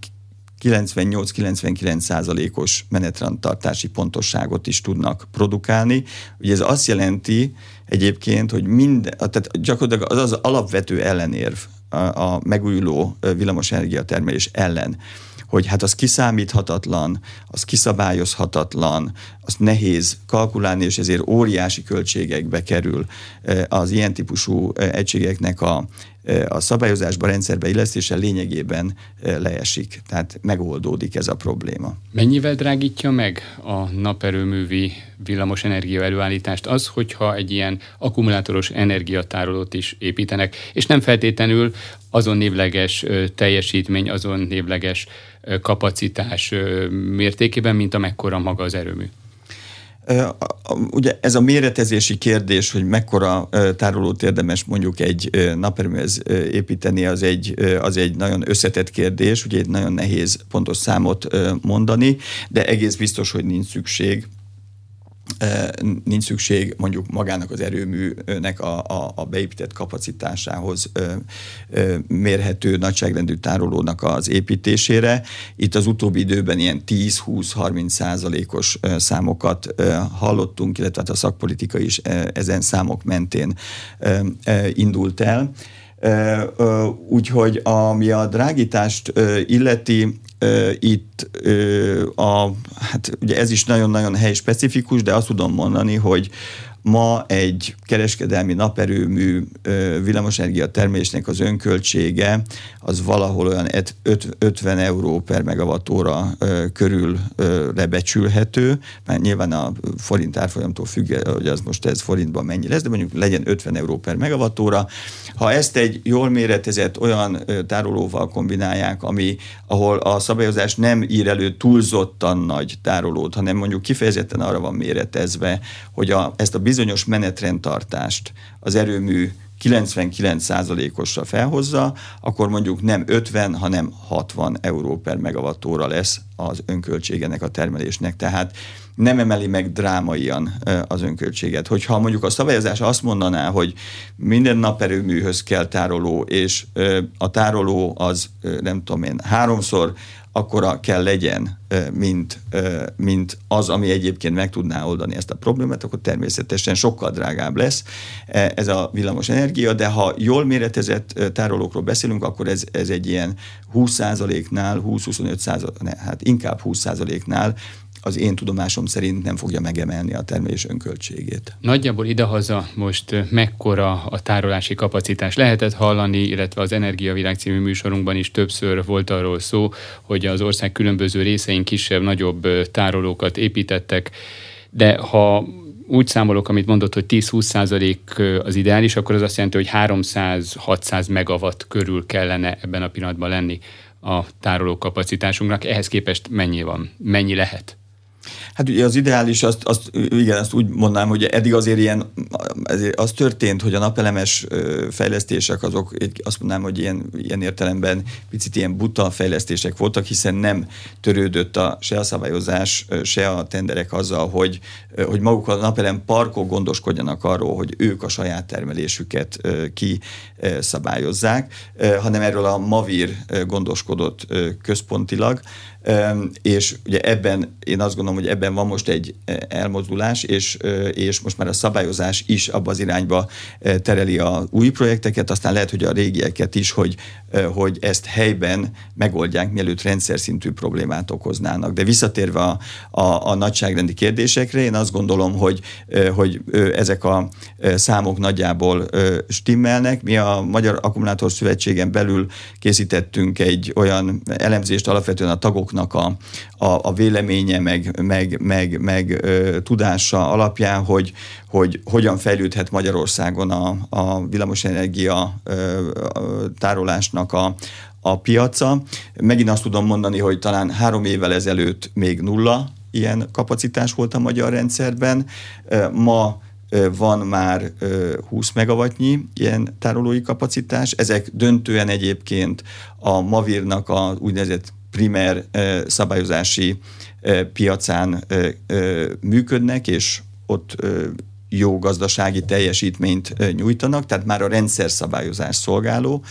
98-99 százalékos menetrendtartási pontosságot is tudnak produkálni. Ugye ez azt jelenti egyébként, hogy minden, tehát gyakorlatilag az az alapvető ellenérv a, megújuló villamosenergia termelés ellen, hogy hát az kiszámíthatatlan, az kiszabályozhatatlan, az nehéz kalkulálni, és ezért óriási költségekbe kerül az ilyen típusú egységeknek a a szabályozásba, rendszerbe illesztése lényegében leesik, tehát megoldódik ez a probléma. Mennyivel drágítja meg a naperőművi villamos energia előállítást az, hogyha egy ilyen akkumulátoros energiatárolót is építenek, és nem feltétlenül azon névleges teljesítmény, azon névleges kapacitás mértékében, mint amekkora maga az erőmű? Ugye ez a méretezési kérdés, hogy mekkora tárolót érdemes mondjuk egy naperőműhez építeni, az egy, az egy nagyon összetett kérdés, ugye egy nagyon nehéz pontos számot mondani, de egész biztos, hogy nincs szükség nincs szükség mondjuk magának az erőműnek a, a, a beépített kapacitásához mérhető nagyságrendű tárolónak az építésére. Itt az utóbbi időben ilyen 10-20-30 százalékos számokat hallottunk, illetve hát a szakpolitika is ezen számok mentén indult el. Úgyhogy ami a drágítást illeti, itt a, hát ugye ez is nagyon-nagyon hely specifikus, de azt tudom mondani, hogy Ma egy kereskedelmi naperőmű villamosenergia termelésnek az önköltsége az valahol olyan 50 euró per megawattóra körül becsülhető, mert nyilván a forint árfolyamtól függ, hogy az most ez forintban mennyi lesz, de mondjuk legyen 50 euró per megawattóra. Ha ezt egy jól méretezett olyan tárolóval kombinálják, ami, ahol a szabályozás nem ír elő túlzottan nagy tárolót, hanem mondjuk kifejezetten arra van méretezve, hogy a, ezt a bizonyos menetrendtartást az erőmű 99%-osra felhozza, akkor mondjuk nem 50, hanem 60 euró per megawattóra lesz az önköltségenek a termelésnek. Tehát nem emeli meg drámaian az önköltséget. Hogyha mondjuk a szabályozás azt mondaná, hogy minden naperőműhöz kell tároló, és a tároló az nem tudom én, háromszor akkora kell legyen, mint, mint az, ami egyébként meg tudná oldani ezt a problémát, akkor természetesen sokkal drágább lesz e, ez a villamos energia, de ha jól méretezett tárolókról beszélünk, akkor ez, ez egy ilyen 20%-nál, 20-25%, hát inkább 20%-nál az én tudomásom szerint nem fogja megemelni a termelés önköltségét. Nagyjából idehaza most mekkora a tárolási kapacitás? Lehetett hallani, illetve az Energiavilág című műsorunkban is többször volt arról szó, hogy az ország különböző részein kisebb-nagyobb tárolókat építettek, de ha úgy számolok, amit mondott, hogy 10-20 százalék az ideális, akkor az azt jelenti, hogy 300-600 megawatt körül kellene ebben a pillanatban lenni a tároló kapacitásunknak. Ehhez képest mennyi van? Mennyi lehet? Hát ugye az ideális, azt, azt, igen, azt úgy mondanám, hogy eddig azért ilyen, az történt, hogy a napelemes fejlesztések azok, azt mondanám, hogy ilyen, ilyen értelemben picit ilyen buta fejlesztések voltak, hiszen nem törődött a, se a szabályozás, se a tenderek azzal, hogy, hogy maguk a napelem parkok gondoskodjanak arról, hogy ők a saját termelésüket kiszabályozzák, hanem erről a Mavir gondoskodott központilag, és ugye ebben, én azt gondolom, hogy ebben van most egy elmozdulás, és, és most már a szabályozás is abba az irányba tereli a új projekteket, aztán lehet, hogy a régieket is, hogy, hogy ezt helyben megoldják, mielőtt rendszer szintű problémát okoznának. De visszatérve a, a, a nagyságrendi kérdésekre, én azt gondolom, hogy, hogy ezek a számok nagyjából stimmelnek. Mi a Magyar Akkumulátor Szövetségen belül készítettünk egy olyan elemzést alapvetően a tagok tagoknak a, a, a véleménye, meg, meg, meg, meg ö, tudása alapján, hogy, hogy hogyan fejlődhet Magyarországon a, a villamosenergia ö, tárolásnak a, a piaca. Megint azt tudom mondani, hogy talán három évvel ezelőtt még nulla ilyen kapacitás volt a magyar rendszerben. Ma van már 20 megawattnyi ilyen tárolói kapacitás. Ezek döntően egyébként a Mavirnak a úgynevezett primer szabályozási piacán működnek, és ott jó gazdasági teljesítményt nyújtanak, tehát már a rendszer szabályozás szolgáló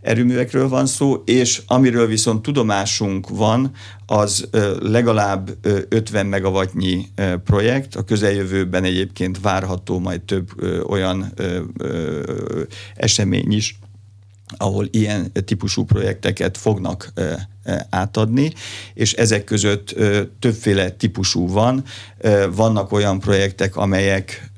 erőművekről van szó, és amiről viszont tudomásunk van, az legalább 50 megawattnyi projekt, a közeljövőben egyébként várható majd több olyan esemény is, ahol ilyen típusú projekteket fognak átadni, és ezek között többféle típusú van. Vannak olyan projektek, amelyek,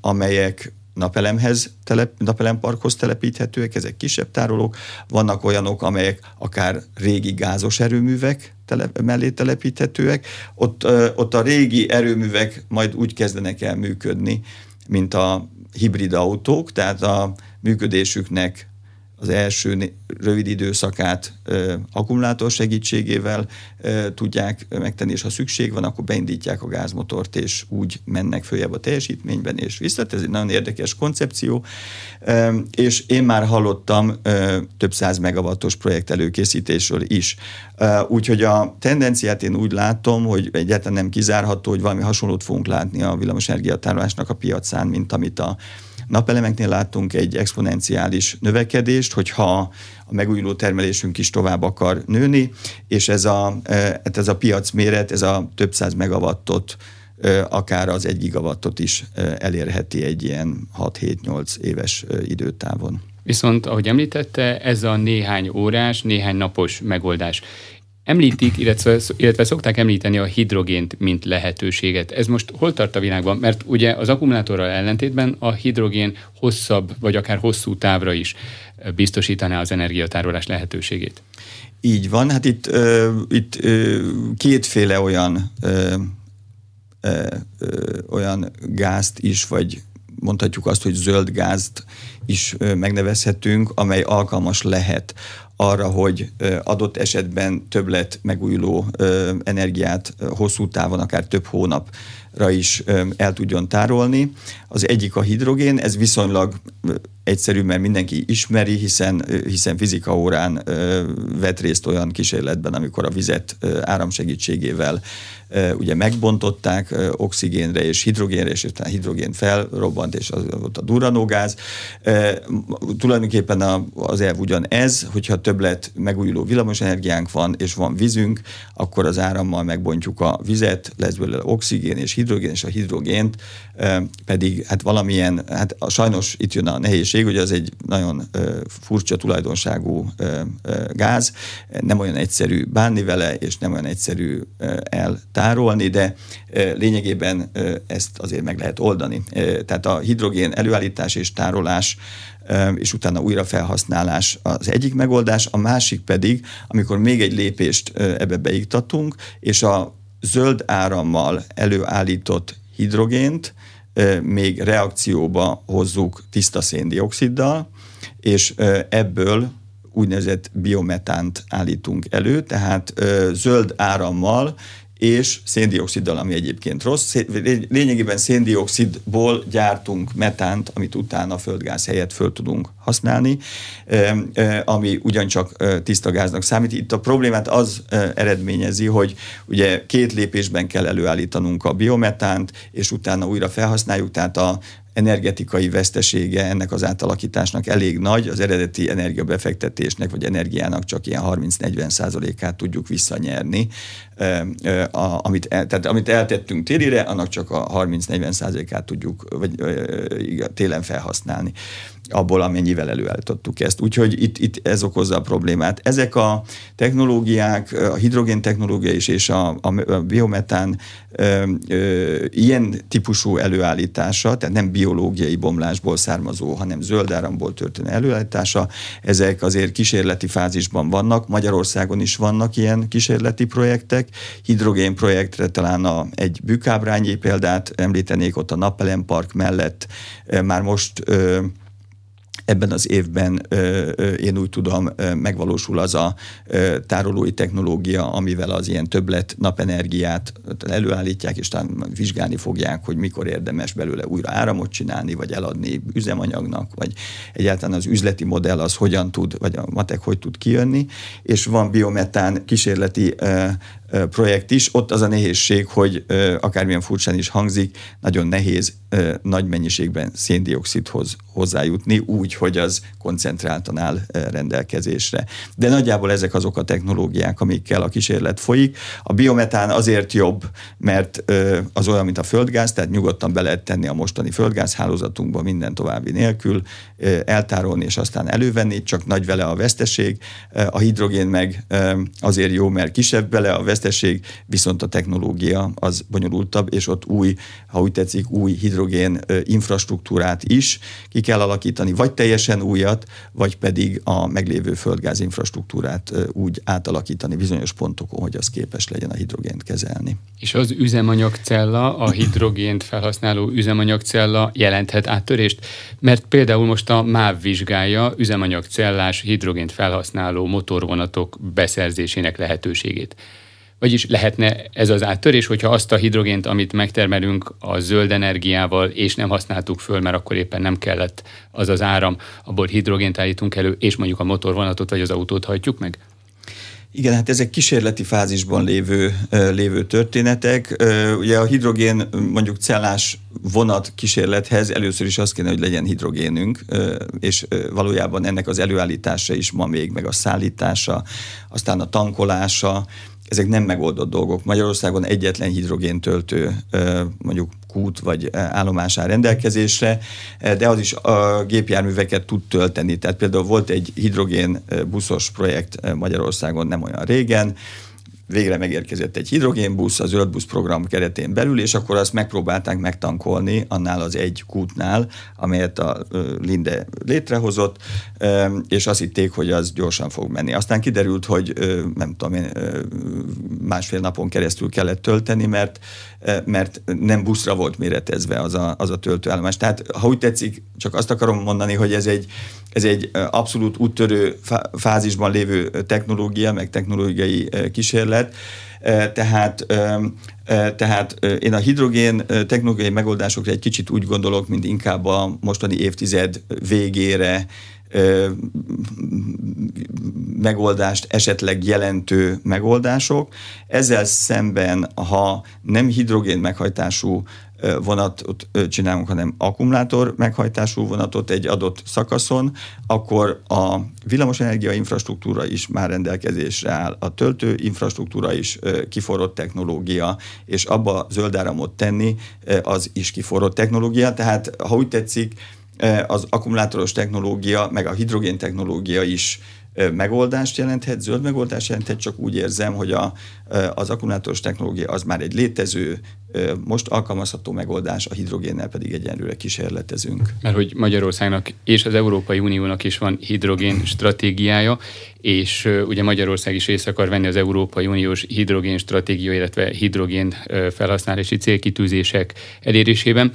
amelyek napelemhez, telep, napelemparkhoz telepíthetőek, ezek kisebb tárolók, vannak olyanok, amelyek akár régi gázos erőművek telep, mellé telepíthetőek, ott, ott a régi erőművek majd úgy kezdenek el működni, mint a hibrid autók, tehát a működésüknek az első rövid időszakát akkumulátor segítségével tudják megtenni, és ha szükség van, akkor beindítják a gázmotort, és úgy mennek följebb a teljesítményben, és vissza. Ez egy nagyon érdekes koncepció, és én már hallottam több száz megawattos projekt előkészítésről is. Úgyhogy a tendenciát én úgy látom, hogy egyáltalán nem kizárható, hogy valami hasonlót fogunk látni a villamosenergiatárolásnak a piacán, mint amit a napelemeknél láttunk egy exponenciális növekedést, hogyha a megújuló termelésünk is tovább akar nőni, és ez a, e, hát ez a piac méret, ez a több száz megawattot, e, akár az egy gigawattot is e, elérheti egy ilyen 6-7-8 éves időtávon. Viszont, ahogy említette, ez a néhány órás, néhány napos megoldás. Említik, illetve, illetve szokták említeni a hidrogént, mint lehetőséget. Ez most hol tart a világban? Mert ugye az akkumulátorral ellentétben a hidrogén hosszabb, vagy akár hosszú távra is biztosítaná az energiatárolás lehetőségét. Így van, hát itt, ö, itt ö, kétféle olyan ö, ö, olyan gázt is, vagy mondhatjuk azt, hogy zöld gázt is megnevezhetünk, amely alkalmas lehet arra, hogy adott esetben többlet megújuló energiát hosszú távon, akár több hónapra is el tudjon tárolni. Az egyik a hidrogén, ez viszonylag egyszerű, mert mindenki ismeri, hiszen, hiszen fizika órán vett részt olyan kísérletben, amikor a vizet áramsegítségével ugye megbontották oxigénre és hidrogénre, és utána hidrogén felrobbant, és az volt a duranógáz. Tulajdonképpen az elv ugyan ez, hogyha többlet megújuló villamosenergiánk van, és van vízünk, akkor az árammal megbontjuk a vizet, lesz belőle oxigén és hidrogén, és a hidrogént pedig hát valamilyen, hát sajnos itt jön a nehézség, hogy az egy nagyon furcsa tulajdonságú gáz, nem olyan egyszerű bánni vele, és nem olyan egyszerű eltárolni, de lényegében ezt azért meg lehet oldani. Tehát a hidrogén előállítás és tárolás és utána újra felhasználás az egyik megoldás, a másik pedig, amikor még egy lépést ebbe beiktatunk, és a zöld árammal előállított hidrogént még reakcióba hozzuk tiszta széndioksziddal, és ebből úgynevezett biometánt állítunk elő, tehát zöld árammal és széndioksziddal, ami egyébként rossz. Lényegében széndiokszidból gyártunk metánt, amit utána földgáz helyett föl tudunk használni, ami ugyancsak tiszta gáznak számít. Itt a problémát az eredményezi, hogy ugye két lépésben kell előállítanunk a biometánt, és utána újra felhasználjuk, tehát a energetikai vesztesége ennek az átalakításnak elég nagy, az eredeti energiabefektetésnek vagy energiának csak ilyen 30-40 százalékát tudjuk visszanyerni, amit, el, tehát amit eltettünk télire, annak csak a 30-40 százalékát tudjuk vagy, télen felhasználni abból, amennyivel előállítottuk ezt. Úgyhogy itt, itt ez okozza a problémát. Ezek a technológiák, a hidrogén technológia is és a, a biometán ö, ö, ilyen típusú előállítása, tehát nem biológiai bomlásból származó, hanem zöld áramból történő előállítása, ezek azért kísérleti fázisban vannak. Magyarországon is vannak ilyen kísérleti projektek. Hidrogén projektre talán a, egy bükábrányi példát említenék, ott a Napelempark mellett már most ö, ebben az évben én úgy tudom megvalósul az a tárolói technológia, amivel az ilyen többlet napenergiát előállítják, és talán vizsgálni fogják, hogy mikor érdemes belőle újra áramot csinálni, vagy eladni üzemanyagnak, vagy egyáltalán az üzleti modell az hogyan tud, vagy a matek hogy tud kijönni, és van biometán kísérleti projekt is. Ott az a nehézség, hogy akármilyen furcsán is hangzik, nagyon nehéz nagy mennyiségben széndiokszidhoz hozzájutni, úgy, hogy az koncentráltan áll rendelkezésre. De nagyjából ezek azok a technológiák, amikkel a kísérlet folyik. A biometán azért jobb, mert az olyan, mint a földgáz, tehát nyugodtan be lehet tenni a mostani földgázhálózatunkba minden további nélkül, eltárolni és aztán elővenni, csak nagy vele a veszteség. A hidrogén meg azért jó, mert kisebb vele a veszteség, veszteség, viszont a technológia az bonyolultabb, és ott új, ha úgy tetszik, új hidrogén infrastruktúrát is ki kell alakítani, vagy teljesen újat, vagy pedig a meglévő földgáz infrastruktúrát úgy átalakítani bizonyos pontokon, hogy az képes legyen a hidrogént kezelni. És az üzemanyagcella, a hidrogént felhasználó üzemanyagcella jelenthet áttörést? Mert például most a MÁV vizsgálja üzemanyagcellás hidrogént felhasználó motorvonatok beszerzésének lehetőségét. Vagyis lehetne ez az áttörés, hogyha azt a hidrogént, amit megtermelünk a zöld energiával, és nem használtuk föl, mert akkor éppen nem kellett az az áram, abból hidrogént állítunk elő, és mondjuk a motorvonatot vagy az autót hajtjuk meg? Igen, hát ezek kísérleti fázisban lévő, lévő történetek. Ugye a hidrogén mondjuk cellás vonat kísérlethez először is az kéne, hogy legyen hidrogénünk, és valójában ennek az előállítása is ma még, meg a szállítása, aztán a tankolása, ezek nem megoldott dolgok. Magyarországon egyetlen hidrogéntöltő mondjuk kút vagy állomás áll rendelkezésre, de az is a gépjárműveket tud tölteni. Tehát például volt egy hidrogén buszos projekt Magyarországon nem olyan régen, végre megérkezett egy hidrogénbusz a zöldbusz program keretén belül, és akkor azt megpróbálták megtankolni annál az egy kútnál, amelyet a Linde létrehozott, és azt hitték, hogy az gyorsan fog menni. Aztán kiderült, hogy nem tudom én, másfél napon keresztül kellett tölteni, mert, mert nem buszra volt méretezve az a, az a töltőállomás. Tehát, ha úgy tetszik, csak azt akarom mondani, hogy ez egy, ez egy abszolút úttörő fázisban lévő technológia, meg technológiai kísérlet, tehát, tehát én a hidrogén technológiai megoldásokra egy kicsit úgy gondolok, mint inkább a mostani évtized végére megoldást esetleg jelentő megoldások. Ezzel szemben, ha nem hidrogén meghajtású vonatot csinálunk, hanem akkumulátor meghajtású vonatot egy adott szakaszon, akkor a villamosenergia infrastruktúra is már rendelkezésre áll, a töltő infrastruktúra is kiforrott technológia, és abba zöld áramot tenni, az is kiforrott technológia, tehát ha úgy tetszik, az akkumulátoros technológia, meg a hidrogén technológia is megoldást jelenthet, zöld megoldást jelenthet, csak úgy érzem, hogy a, az akkumulátoros technológia az már egy létező, most alkalmazható megoldás, a hidrogénnel pedig egyenlőre kísérletezünk. Mert hogy Magyarországnak és az Európai Uniónak is van hidrogén stratégiája, és ugye Magyarország is részt akar venni az Európai Uniós hidrogén stratégia, illetve hidrogén felhasználási célkitűzések elérésében.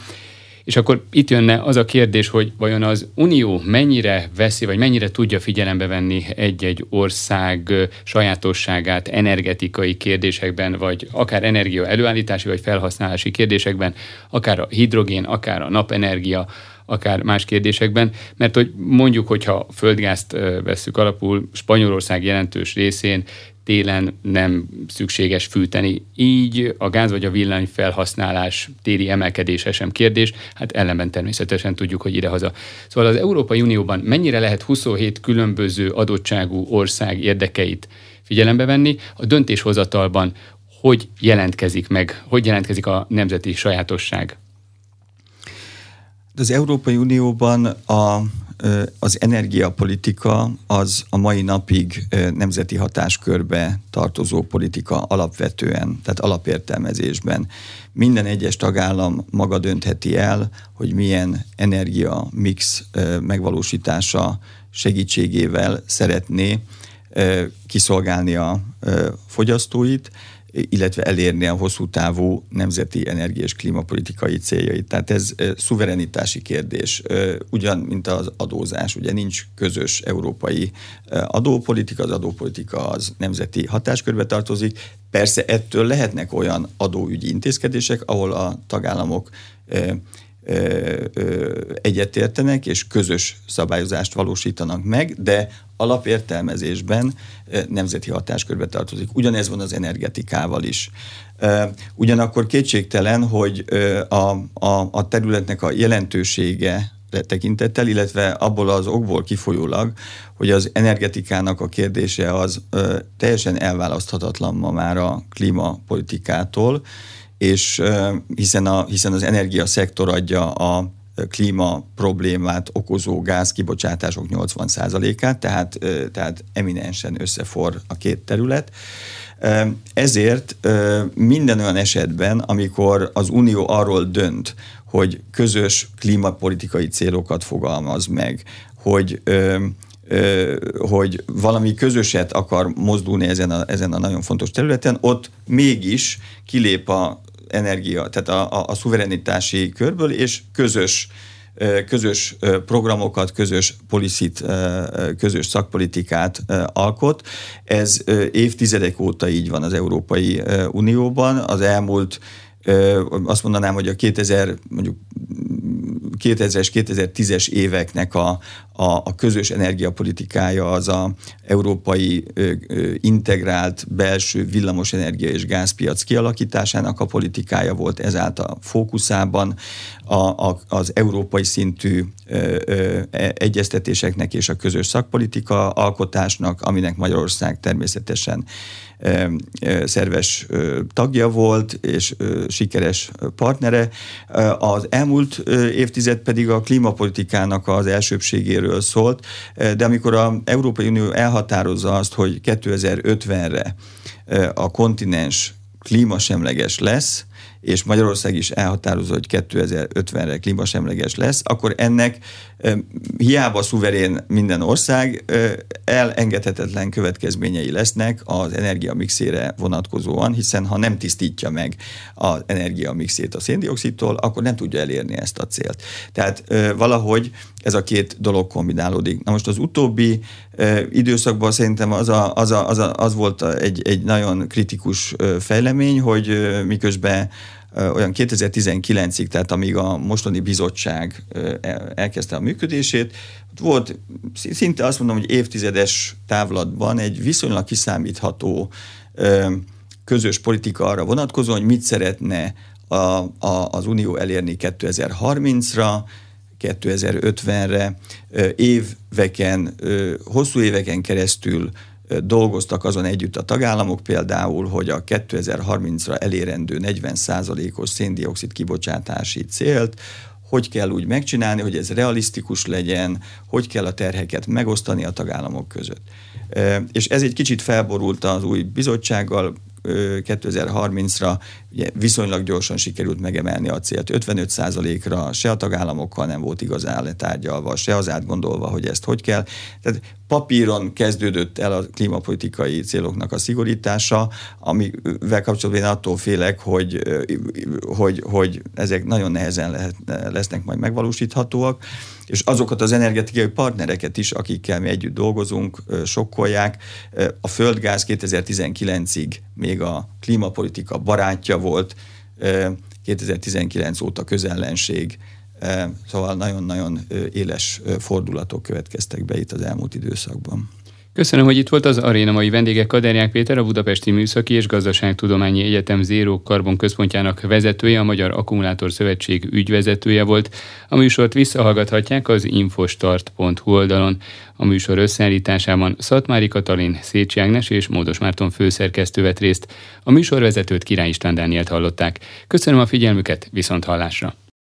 És akkor itt jönne az a kérdés, hogy vajon az Unió mennyire veszi, vagy mennyire tudja figyelembe venni egy-egy ország sajátosságát energetikai kérdésekben, vagy akár energia előállítási, vagy felhasználási kérdésekben, akár a hidrogén, akár a napenergia, akár más kérdésekben, mert hogy mondjuk, hogyha földgázt vesszük alapul, Spanyolország jelentős részén télen nem szükséges fűteni. Így a gáz vagy a villany felhasználás téri emelkedése sem kérdés, hát ellenben természetesen tudjuk, hogy idehaza. Szóval az Európai Unióban mennyire lehet 27 különböző adottságú ország érdekeit figyelembe venni, a döntéshozatalban hogy jelentkezik meg, hogy jelentkezik a nemzeti sajátosság? Az Európai Unióban a az energiapolitika az a mai napig nemzeti hatáskörbe tartozó politika alapvetően, tehát alapértelmezésben. Minden egyes tagállam maga döntheti el, hogy milyen energia mix megvalósítása segítségével szeretné kiszolgálni a fogyasztóit, illetve elérni a hosszú távú nemzeti energia és klímapolitikai céljait. Tehát ez szuverenitási kérdés, ugyan, mint az adózás. Ugye nincs közös európai adópolitika, az adópolitika az nemzeti hatáskörbe tartozik. Persze ettől lehetnek olyan adóügyi intézkedések, ahol a tagállamok egyetértenek és közös szabályozást valósítanak meg, de alapértelmezésben nemzeti hatáskörbe tartozik. Ugyanez van az energetikával is. Ugyanakkor kétségtelen, hogy a, a, a területnek a jelentősége tekintettel, illetve abból az okból kifolyólag, hogy az energetikának a kérdése az ö, teljesen elválaszthatatlan ma már a klímapolitikától, és hiszen, a, hiszen az energiaszektor adja a klíma problémát okozó gáz kibocsátások 80%-át, tehát, tehát eminensen összefor a két terület. Ezért minden olyan esetben, amikor az Unió arról dönt, hogy közös klímapolitikai célokat fogalmaz meg, hogy hogy valami közöset akar mozdulni ezen a, ezen a nagyon fontos területen, ott mégis kilép a energia, tehát a, a, a szuverenitási körből, és közös közös programokat, közös policit, közös szakpolitikát alkot. Ez évtizedek óta így van az Európai Unióban. Az elmúlt azt mondanám, hogy a 2000, mondjuk 2000-es, 2010-es éveknek a, a, a közös energiapolitikája az a európai ö, ö, integrált belső villamosenergia és gázpiac kialakításának a politikája volt ezáltal fókuszában. A, a, az európai szintű ö, ö, e, egyeztetéseknek és a közös szakpolitika alkotásnak, aminek Magyarország természetesen szerves tagja volt, és sikeres partnere. Az elmúlt évtized pedig a klímapolitikának az elsőbségéről szólt, de amikor az Európai Unió elhatározza azt, hogy 2050-re a kontinens klímasemleges lesz, és Magyarország is elhatározza, hogy 2050-re klímasemleges lesz, akkor ennek hiába szuverén minden ország, elengedhetetlen következményei lesznek az energiamixére vonatkozóan, hiszen ha nem tisztítja meg az energiamixét a széndiokszidtól, akkor nem tudja elérni ezt a célt. Tehát valahogy ez a két dolog kombinálódik. Na most az utóbbi időszakban szerintem az, a, az, a, az, a, az volt egy, egy nagyon kritikus fejlemény, hogy miközben olyan 2019-ig, tehát amíg a mostani bizottság elkezdte a működését, volt szinte azt mondom, hogy évtizedes távlatban egy viszonylag kiszámítható közös politika arra vonatkozóan, hogy mit szeretne a, a, az Unió elérni 2030-ra, 2050-re, éveken, hosszú éveken keresztül dolgoztak azon együtt a tagállamok például, hogy a 2030-ra elérendő 40%-os széndiokszid kibocsátási célt hogy kell úgy megcsinálni, hogy ez realisztikus legyen, hogy kell a terheket megosztani a tagállamok között. És ez egy kicsit felborult az új bizottsággal, 2030-ra ugye viszonylag gyorsan sikerült megemelni a célt 55%-ra, se a tagállamokkal nem volt igazán letárgyalva, se az átgondolva, hogy ezt hogy kell. Tehát papíron kezdődött el a klímapolitikai céloknak a szigorítása, amivel kapcsolatban én attól félek, hogy, hogy, hogy ezek nagyon nehezen lehet, lesznek majd megvalósíthatóak, és azokat az energetikai partnereket is, akikkel mi együtt dolgozunk, sokkolják. A földgáz 2019-ig még a klímapolitika barátja volt, 2019 óta közellenség, szóval nagyon-nagyon éles fordulatok következtek be itt az elmúlt időszakban. Köszönöm, hogy itt volt az aréna mai vendége Kaderják Péter, a Budapesti Műszaki és Gazdaságtudományi Egyetem Zéró Karbon Központjának vezetője, a Magyar Akkumulátor Szövetség ügyvezetője volt. A műsort visszahallgathatják az infostart.hu oldalon. A műsor összeállításában Szatmári Katalin, Szécsi Ágnes és Módos Márton főszerkesztő vett részt. A műsorvezetőt Király István Dánielt hallották. Köszönöm a figyelmüket, viszont hallásra!